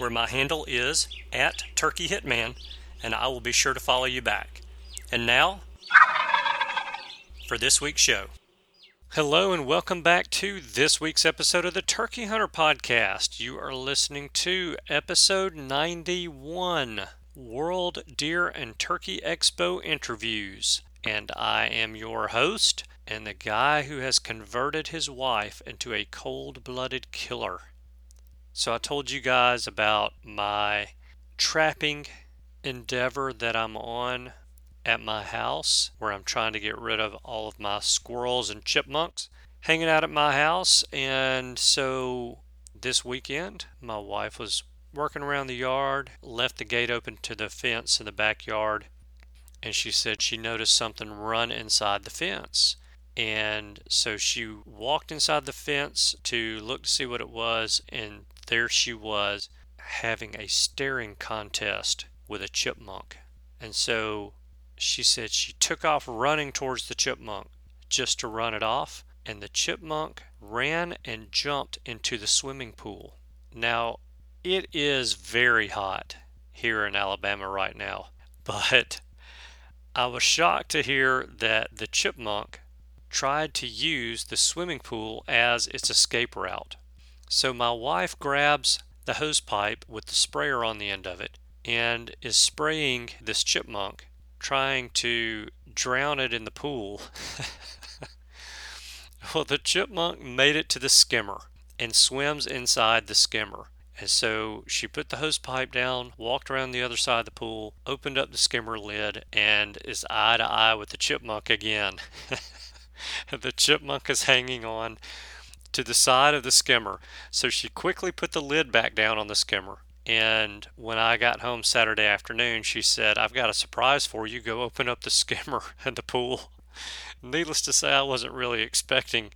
where my handle is at Turkey Hitman, and I will be sure to follow you back. And now, for this week's show. Hello, and welcome back to this week's episode of the Turkey Hunter Podcast. You are listening to episode 91. World Deer and Turkey Expo interviews. And I am your host and the guy who has converted his wife into a cold blooded killer. So, I told you guys about my trapping endeavor that I'm on at my house, where I'm trying to get rid of all of my squirrels and chipmunks hanging out at my house. And so, this weekend, my wife was working around the yard, left the gate open to the fence in the backyard, and she said she noticed something run inside the fence. And so she walked inside the fence to look to see what it was, and there she was having a staring contest with a chipmunk. And so she said she took off running towards the chipmunk just to run it off, and the chipmunk ran and jumped into the swimming pool. Now, it is very hot here in Alabama right now, but I was shocked to hear that the chipmunk tried to use the swimming pool as its escape route. So my wife grabs the hose pipe with the sprayer on the end of it and is spraying this chipmunk, trying to drown it in the pool. well, the chipmunk made it to the skimmer and swims inside the skimmer. And so she put the hose pipe down, walked around the other side of the pool, opened up the skimmer lid, and is eye to eye with the chipmunk again. the chipmunk is hanging on to the side of the skimmer. So she quickly put the lid back down on the skimmer. And when I got home Saturday afternoon, she said, I've got a surprise for you. Go open up the skimmer in the pool. Needless to say, I wasn't really expecting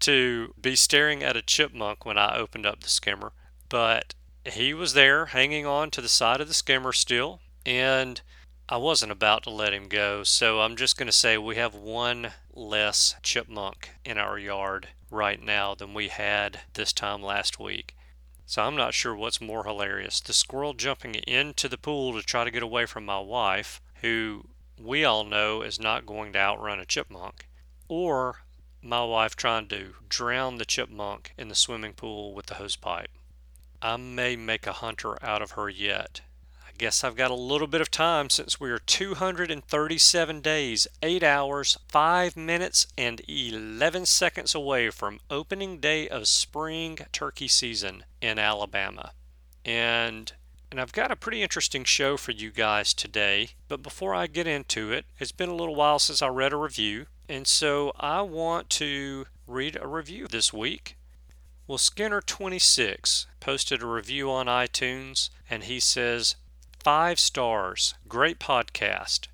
to be staring at a chipmunk when I opened up the skimmer but he was there hanging on to the side of the skimmer still, and I wasn't about to let him go. So I'm just going to say we have one less chipmunk in our yard right now than we had this time last week. So I'm not sure what's more hilarious the squirrel jumping into the pool to try to get away from my wife, who we all know is not going to outrun a chipmunk, or my wife trying to drown the chipmunk in the swimming pool with the hose pipe. I may make a hunter out of her yet. Guess I've got a little bit of time since we are 237 days, 8 hours, 5 minutes, and 11 seconds away from opening day of spring turkey season in Alabama. And and I've got a pretty interesting show for you guys today. But before I get into it, it's been a little while since I read a review, and so I want to read a review this week well, Skinner26 posted a review on iTunes and he says, Five stars, great podcast.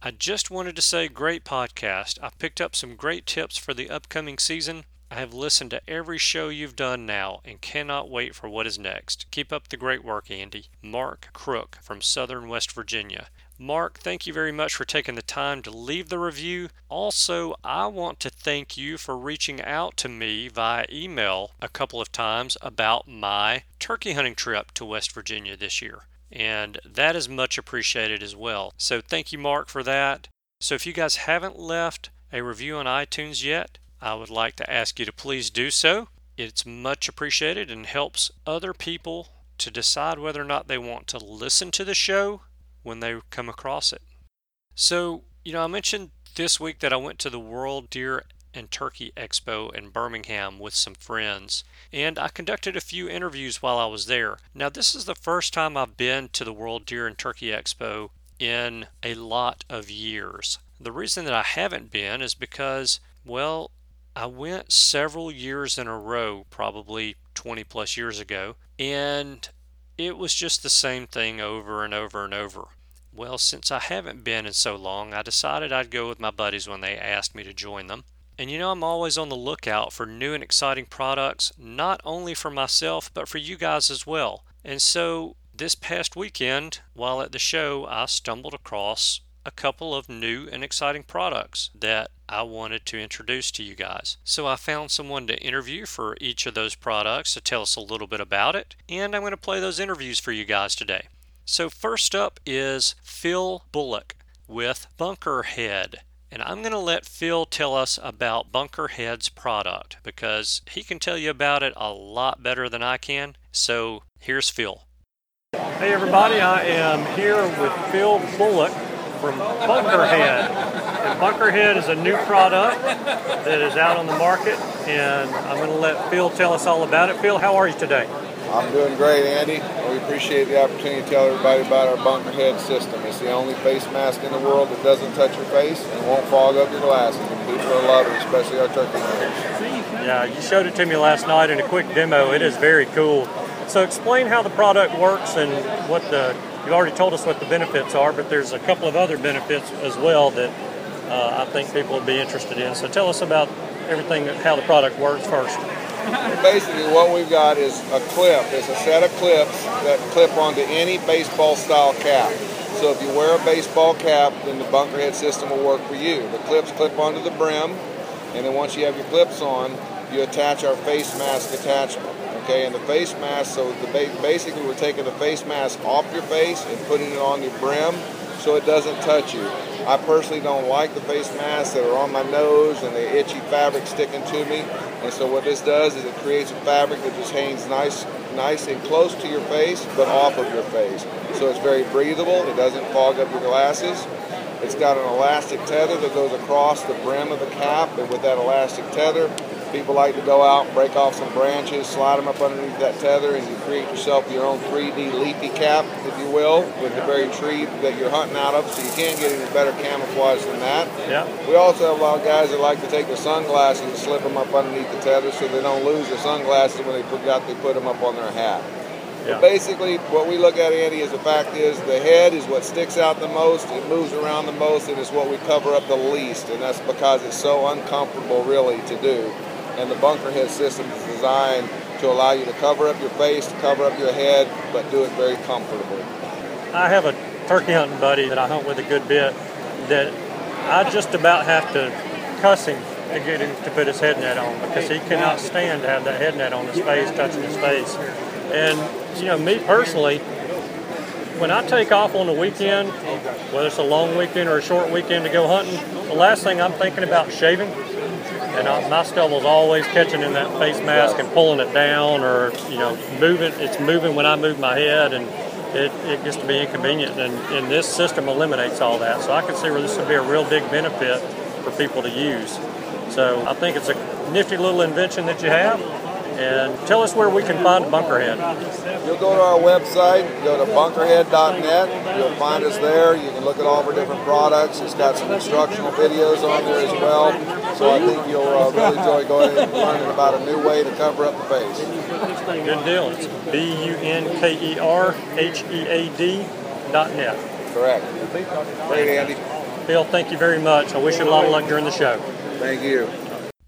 I just wanted to say, great podcast. I picked up some great tips for the upcoming season. I have listened to every show you've done now and cannot wait for what is next. Keep up the great work, Andy. Mark Crook from Southern West Virginia. Mark, thank you very much for taking the time to leave the review. Also, I want to thank you for reaching out to me via email a couple of times about my turkey hunting trip to West Virginia this year. And that is much appreciated as well. So, thank you, Mark, for that. So, if you guys haven't left a review on iTunes yet, I would like to ask you to please do so. It's much appreciated and helps other people to decide whether or not they want to listen to the show when they come across it. So, you know, I mentioned this week that I went to the World Deer and Turkey Expo in Birmingham with some friends, and I conducted a few interviews while I was there. Now, this is the first time I've been to the World Deer and Turkey Expo in a lot of years. The reason that I haven't been is because, well, I went several years in a row, probably 20 plus years ago, and it was just the same thing over and over and over. Well, since I haven't been in so long, I decided I'd go with my buddies when they asked me to join them. And you know, I'm always on the lookout for new and exciting products, not only for myself, but for you guys as well. And so this past weekend, while at the show, I stumbled across a couple of new and exciting products that I wanted to introduce to you guys. So I found someone to interview for each of those products to tell us a little bit about it, and I'm going to play those interviews for you guys today. So, first up is Phil Bullock with Bunkerhead. And I'm going to let Phil tell us about Bunkerhead's product because he can tell you about it a lot better than I can. So here's Phil. Hey everybody, I am here with Phil Bullock from Bunkerhead. And Bunkerhead is a new product that is out on the market and I'm going to let Phil tell us all about it. Phil, how are you today? I'm doing great, Andy. We appreciate the opportunity to tell everybody about our bunker head system. It's the only face mask in the world that doesn't touch your face and won't fog up your glasses. And people are loving it, especially our turkey hunters. Yeah, you showed it to me last night in a quick demo. It is very cool. So explain how the product works and what the you already told us what the benefits are, but there's a couple of other benefits as well that uh, I think people would be interested in. So tell us about everything, how the product works first. Basically, what we've got is a clip. It's a set of clips that clip onto any baseball style cap. So if you wear a baseball cap, then the bunker head system will work for you. The clips clip onto the brim, and then once you have your clips on, you attach our face mask attachment. Okay, and the face mask, so the basically we're taking the face mask off your face and putting it on your brim so it doesn't touch you. I personally don't like the face masks that are on my nose and the itchy fabric sticking to me. And so what this does is it creates a fabric that just hangs nice, nice and close to your face, but off of your face. So it's very breathable. It doesn't fog up your glasses. It's got an elastic tether that goes across the brim of the cap, and with that elastic tether, People like to go out, and break off some branches, slide them up underneath that tether, and you create yourself your own 3D leafy cap, if you will, with the very tree that you're hunting out of. So you can't get any better camouflage than that. Yeah. We also have a lot of guys that like to take their sunglasses and slip them up underneath the tether so they don't lose their sunglasses when they forgot they put them up on their hat. Yeah. But basically, what we look at, Andy, is the fact is the head is what sticks out the most, it moves around the most, and it's what we cover up the least, and that's because it's so uncomfortable, really, to do and the bunker head system is designed to allow you to cover up your face, to cover up your head, but do it very comfortably. I have a turkey hunting buddy that I hunt with a good bit that I just about have to cuss him to get him to put his head net on because he cannot stand to have that head net on his face, touching his face. And, you know, me personally, when I take off on the weekend, whether it's a long weekend or a short weekend to go hunting, the last thing I'm thinking about shaving and I, my stubble's always catching in that face mask and pulling it down or you know moving it's moving when I move my head and it, it gets to be inconvenient and, and this system eliminates all that so I can see where this would be a real big benefit for people to use so I think it's a nifty little invention that you have and tell us where we can find Bunkerhead. You'll go to our website, go to bunkerhead.net. You'll find us there. You can look at all of our different products. It's got some instructional videos on there as well. So I think you'll uh, really enjoy going and learning about a new way to cover up the face. Good deal. It's B U N K E R H E A D dot net. Correct. Great, Andy. Phil, thank you very much. I wish you a lot of luck during the show. Thank you.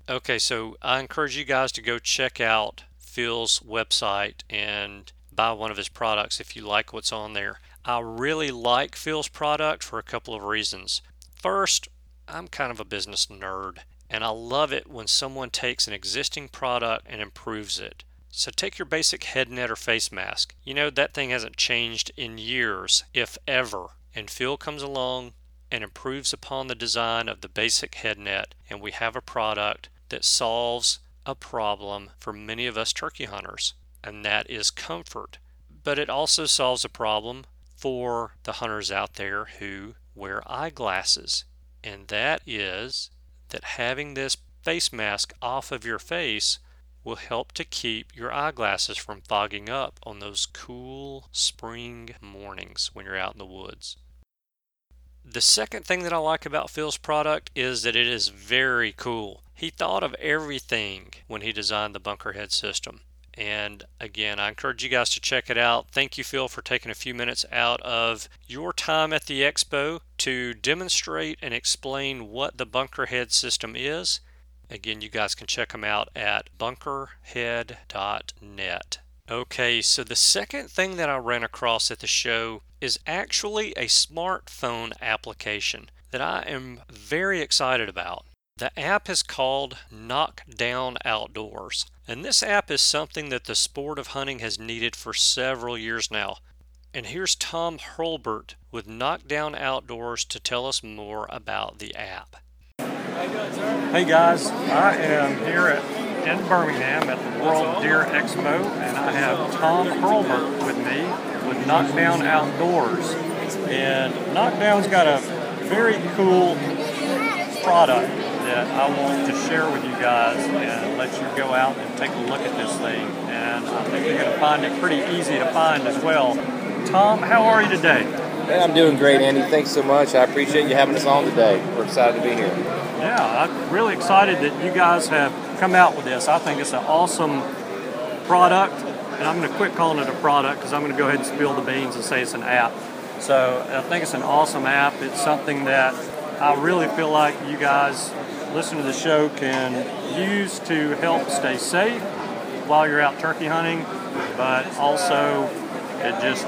Okay, so I encourage you guys to go check out Phil's website and buy one of his products if you like what's on there. I really like Phil's product for a couple of reasons. First, I'm kind of a business nerd, and I love it when someone takes an existing product and improves it. So take your basic head net or face mask. You know, that thing hasn't changed in years, if ever. And Phil comes along and improves upon the design of the basic head net, and we have a product that solves a problem for many of us turkey hunters, and that is comfort. But it also solves a problem for the hunters out there who wear eyeglasses. And that is that having this face mask off of your face will help to keep your eyeglasses from fogging up on those cool spring mornings when you're out in the woods. The second thing that I like about Phil's product is that it is very cool. He thought of everything when he designed the Bunkerhead system. And again, I encourage you guys to check it out. Thank you, Phil, for taking a few minutes out of your time at the expo to demonstrate and explain what the Bunkerhead system is. Again, you guys can check them out at bunkerhead.net. Okay, so the second thing that I ran across at the show is actually a smartphone application that I am very excited about. The app is called Knockdown Outdoors, and this app is something that the sport of hunting has needed for several years now. And here's Tom Hurlbert with Knockdown Outdoors to tell us more about the app. Hey guys, I am here at, in Birmingham at the World Deer Expo, and I have Tom Hurlbert with me with Knockdown Outdoors. And Knockdown's got a very cool product that I want to share with you guys and let you go out and take a look at this thing. And I think you're going to find it pretty easy to find as well. Tom, how are you today? Hey, I'm doing great, Andy. Thanks so much. I appreciate you having us on today. We're excited to be here. Yeah, I'm really excited that you guys have come out with this. I think it's an awesome product, and I'm going to quit calling it a product because I'm going to go ahead and spill the beans and say it's an app. So I think it's an awesome app. It's something that I really feel like you guys listen to the show can use to help stay safe while you're out turkey hunting, but also it just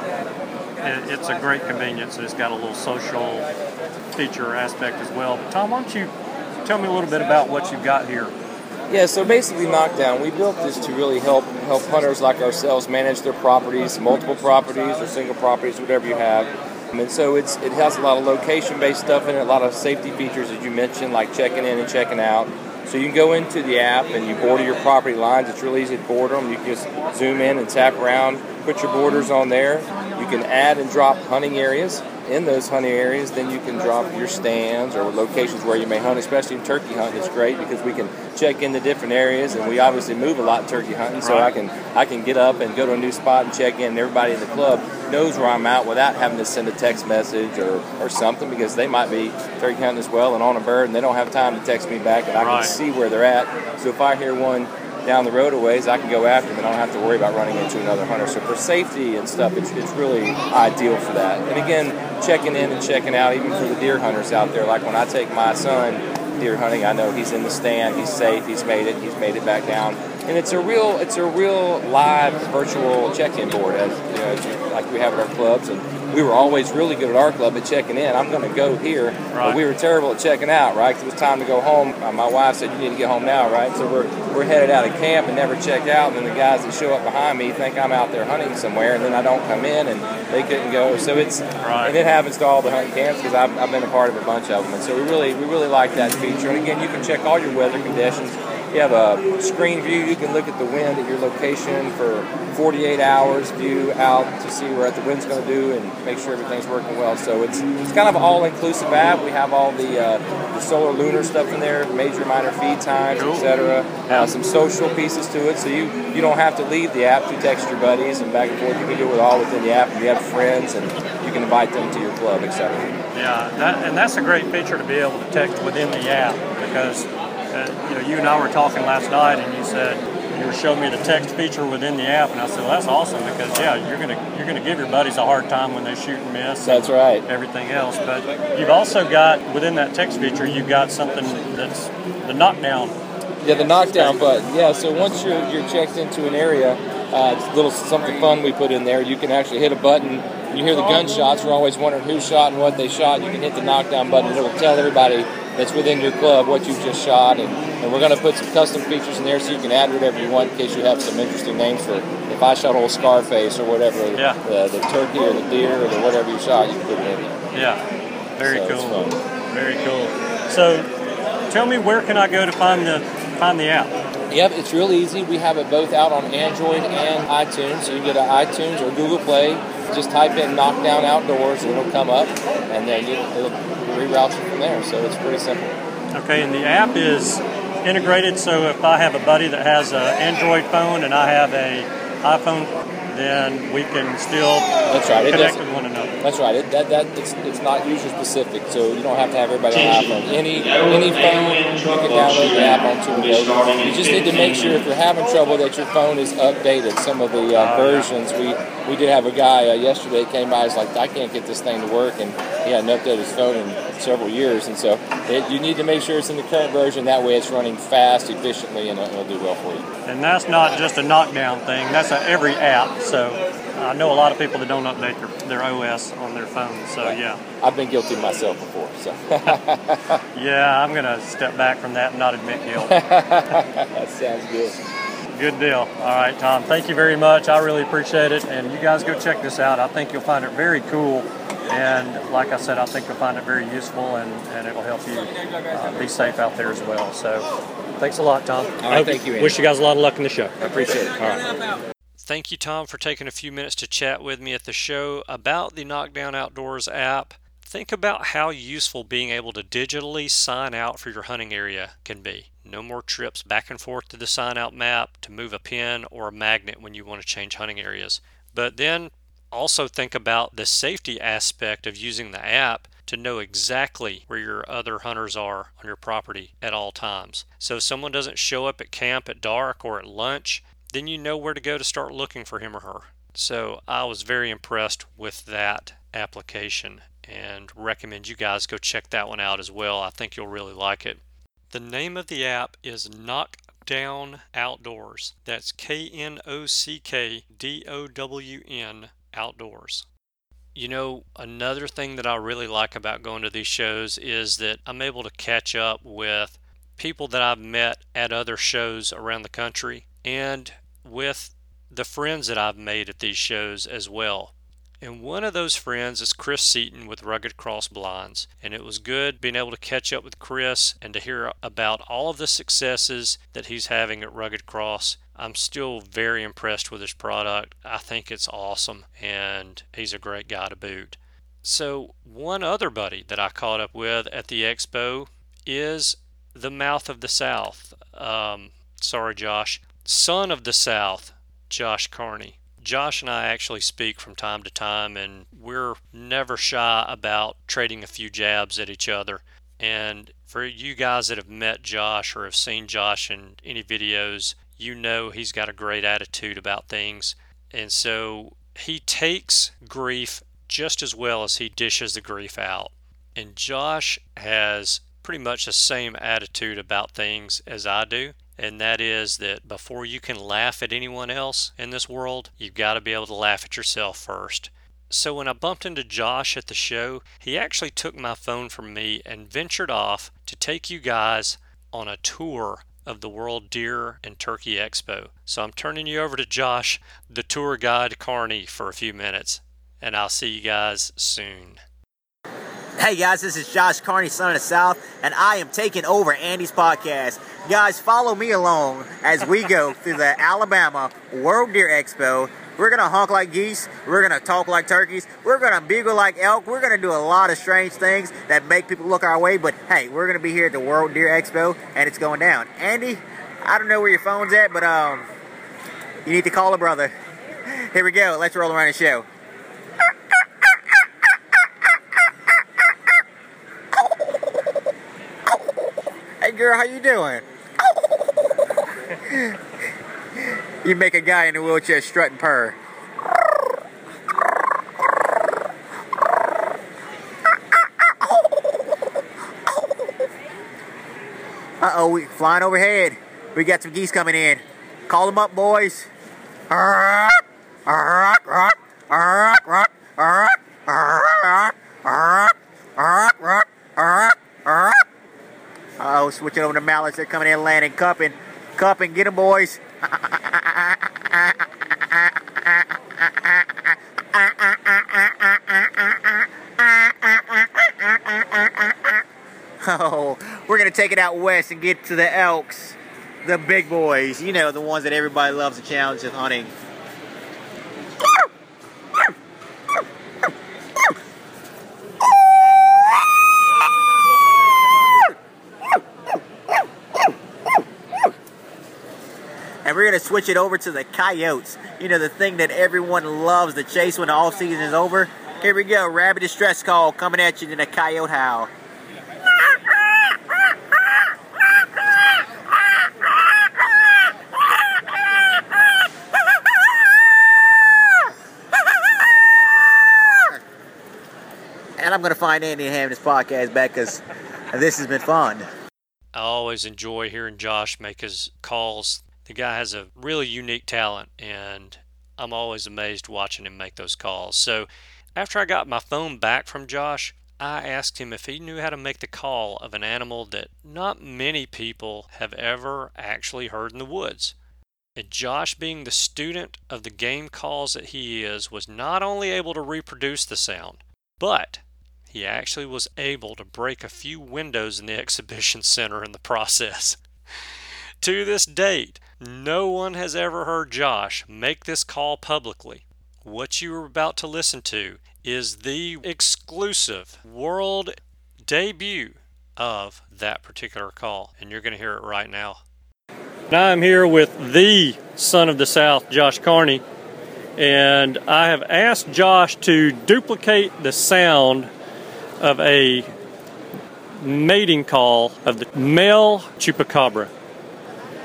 it, it's a great convenience. It's got a little social feature aspect as well. But Tom, why don't you tell me a little bit about what you've got here? Yeah, so basically, Knockdown, we built this to really help help hunters like ourselves manage their properties, multiple properties or single properties, whatever you have and so it's it has a lot of location-based stuff in it, a lot of safety features as you mentioned, like checking in and checking out. So you can go into the app and you border your property lines. It's really easy to border them. You can just zoom in and tap around, put your borders on there. You can add and drop hunting areas in those hunting areas, then you can drop your stands or locations where you may hunt, especially in turkey hunting. It's great because we can check into different areas, and we obviously move a lot turkey hunting, so I can I can get up and go to a new spot and check in. And everybody in the club knows where I'm at without having to send a text message or, or something because they might be turkey hunting as well and on a bird, and they don't have time to text me back, and I right. can see where they're at. So if I hear one down the road a ways, I can go after them and I don't have to worry about running into another hunter. So for safety and stuff, it's, it's really ideal for that. And again, checking in and checking out, even for the deer hunters out there, like when I take my son deer hunting, I know he's in the stand, he's safe, he's made it, he's made it back down. And it's a real, it's a real live virtual check-in board, as you know, like we have at our clubs. And we were always really good at our club at checking in. I'm going to go here, right. but we were terrible at checking out, right? Cause it was time to go home. Uh, my wife said, "You need to get home now, right?" So we're we're headed out of camp and never checked out. And then the guys that show up behind me think I'm out there hunting somewhere, and then I don't come in, and they couldn't go. So it's right. and it happens to all the hunting camps because I've, I've been a part of a bunch of them, and so we really we really like that feature. And again, you can check all your weather conditions you have a screen view. You can look at the wind at your location for 48 hours view out to see what the wind's going to do and make sure everything's working well. So it's it's kind of all-inclusive app. We have all the uh, the solar lunar stuff in there, major minor feed times, cool. etc. Uh, some social pieces to it, so you you don't have to leave the app to text your buddies and back and forth. You can do it all within the app. And you have friends and you can invite them to your club, etc. Yeah, that, and that's a great feature to be able to text within the app because you know, you and I were talking last night, and you said you were showing me the text feature within the app, and I said, well, that's awesome because yeah, you're gonna you're gonna give your buddies a hard time when they shoot and miss. That's right. Everything else, but you've also got within that text feature, you've got something that's the knockdown. Yeah, the knockdown button. Yeah, so once you're you're checked into an area, uh, it's a little something fun we put in there. You can actually hit a button. You hear the gunshots. We're always wondering who shot and what they shot. You can hit the knockdown button. And It will tell everybody that's within your club what you've just shot. And, and we're going to put some custom features in there so you can add whatever you want in case you have some interesting names for if I shot a whole Scarface or whatever, yeah. the, the turkey or the deer or the whatever you shot, you can put it in there. Yeah, very so cool. Very cool. So tell me where can I go to find the find the app? Yep, it's real easy. We have it both out on Android and iTunes. So you can go to iTunes or Google Play, just type in knockdown outdoors and it'll come up, and then you, it'll reroute you from there. So it's pretty simple. Okay, and the app is integrated. So if I have a buddy that has an Android phone and I have a iPhone, then we can still That's right. Connect with one another. That's right. It, that, that it's, it's not user specific, so you don't have to have everybody on iPhone. Any any phone you can download the app onto go. You just need to make sure if you're having trouble that your phone is updated. Some of the uh, versions we we did have a guy uh, yesterday came by. He's like, I can't get this thing to work, and he hadn't updated his phone in several years, and so it, you need to make sure it's in the current version. That way, it's running fast, efficiently, and it'll, do well for you. And that's not just a knockdown thing. That's a, every app. So I know a lot of people that don't update their, their OS on their phone. So yeah, I've been guilty myself before, so yeah, I'm gonna step back from that and not admit guilt. that sounds good. Good deal. All right, Tom. Thank you very much. I really appreciate it. And you guys go check this out. I think you'll find it very cool. And like I said, I think you'll find it very useful and, and it'll help you uh, be safe out there as well. So thanks a lot, Tom. right, I thank you, Andy. Wish you guys a lot of luck in the show. I appreciate it. All right. Thank you, Tom, for taking a few minutes to chat with me at the show about the Knockdown Outdoors app. Think about how useful being able to digitally sign out for your hunting area can be. No more trips back and forth to the sign out map to move a pin or a magnet when you want to change hunting areas. But then also think about the safety aspect of using the app to know exactly where your other hunters are on your property at all times. So if someone doesn't show up at camp at dark or at lunch, then you know where to go to start looking for him or her. So I was very impressed with that application and recommend you guys go check that one out as well. I think you'll really like it. The name of the app is Knockdown Outdoors. That's K N O C K D O W N Outdoors. You know, another thing that I really like about going to these shows is that I'm able to catch up with people that I've met at other shows around the country and with the friends that I've made at these shows as well. And one of those friends is Chris Seaton with Rugged Cross Blinds. And it was good being able to catch up with Chris and to hear about all of the successes that he's having at Rugged Cross. I'm still very impressed with his product. I think it's awesome and he's a great guy to boot. So, one other buddy that I caught up with at the expo is the Mouth of the South. Um, sorry, Josh. Son of the South, Josh Carney. Josh and I actually speak from time to time, and we're never shy about trading a few jabs at each other. And for you guys that have met Josh or have seen Josh in any videos, you know he's got a great attitude about things. And so he takes grief just as well as he dishes the grief out. And Josh has pretty much the same attitude about things as I do. And that is that before you can laugh at anyone else in this world, you've got to be able to laugh at yourself first. So when I bumped into Josh at the show, he actually took my phone from me and ventured off to take you guys on a tour of the World Deer and Turkey Expo. So I'm turning you over to Josh, the tour guide Carney, for a few minutes, and I'll see you guys soon. Hey guys, this is Josh Carney, son of the South, and I am taking over Andy's podcast. Guys, follow me along as we go through the Alabama World Deer Expo. We're gonna honk like geese, we're gonna talk like turkeys, we're gonna bugle like elk, we're gonna do a lot of strange things that make people look our way, but hey, we're gonna be here at the World Deer Expo and it's going down. Andy, I don't know where your phone's at, but um, you need to call a brother. Here we go, let's roll around the show. Hey girl, how you doing? you make a guy in a wheelchair strut and purr. Uh oh, we flying overhead. We got some geese coming in. Call them up, boys. Uh oh, switching over to mallards. They're coming in, landing, cupping, cupping. Get them, boys. We're going to take it out west and get to the elks, the big boys, you know, the ones that everybody loves to challenge with hunting. And we're going to switch it over to the coyotes. You know, the thing that everyone loves to chase when the off season is over. Here we go. Rabbit distress call coming at you in a coyote howl. Going to find Andy and this podcast back because this has been fun. I always enjoy hearing Josh make his calls. The guy has a really unique talent, and I'm always amazed watching him make those calls. So, after I got my phone back from Josh, I asked him if he knew how to make the call of an animal that not many people have ever actually heard in the woods. And Josh, being the student of the game calls that he is, was not only able to reproduce the sound, but he actually was able to break a few windows in the exhibition center in the process. to this date, no one has ever heard Josh make this call publicly. What you are about to listen to is the exclusive world debut of that particular call, and you're going to hear it right now. I'm here with the son of the South, Josh Carney, and I have asked Josh to duplicate the sound of a mating call of the male chupacabra.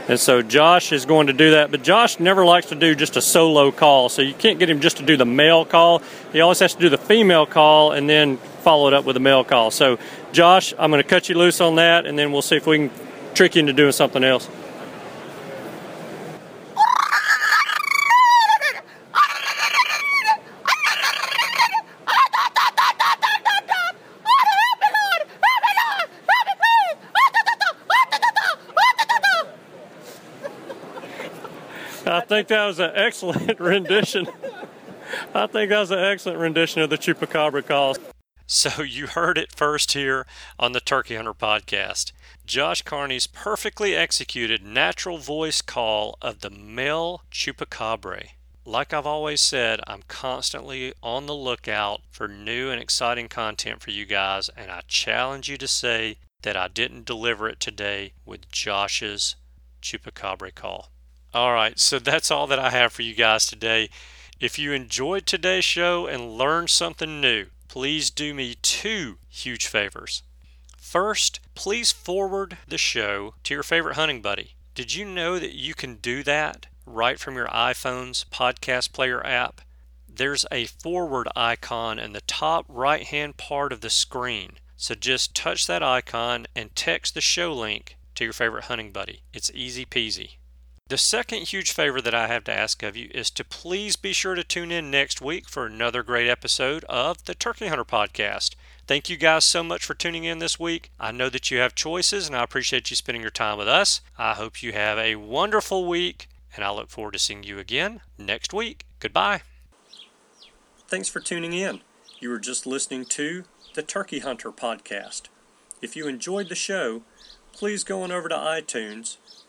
And so Josh is going to do that, but Josh never likes to do just a solo call, so you can't get him just to do the male call. He always has to do the female call and then follow it up with a male call. So, Josh, I'm going to cut you loose on that, and then we'll see if we can trick you into doing something else. Think that was an excellent rendition. I think that was an excellent rendition of the Chupacabra call. So you heard it first here on the Turkey Hunter podcast. Josh Carney's perfectly executed natural voice call of the male chupacabra. Like I've always said, I'm constantly on the lookout for new and exciting content for you guys, and I challenge you to say that I didn't deliver it today with Josh's chupacabra call. All right, so that's all that I have for you guys today. If you enjoyed today's show and learned something new, please do me two huge favors. First, please forward the show to your favorite hunting buddy. Did you know that you can do that right from your iPhone's podcast player app? There's a forward icon in the top right hand part of the screen. So just touch that icon and text the show link to your favorite hunting buddy. It's easy peasy. The second huge favor that I have to ask of you is to please be sure to tune in next week for another great episode of the Turkey Hunter Podcast. Thank you guys so much for tuning in this week. I know that you have choices and I appreciate you spending your time with us. I hope you have a wonderful week and I look forward to seeing you again next week. Goodbye. Thanks for tuning in. You were just listening to the Turkey Hunter Podcast. If you enjoyed the show, please go on over to iTunes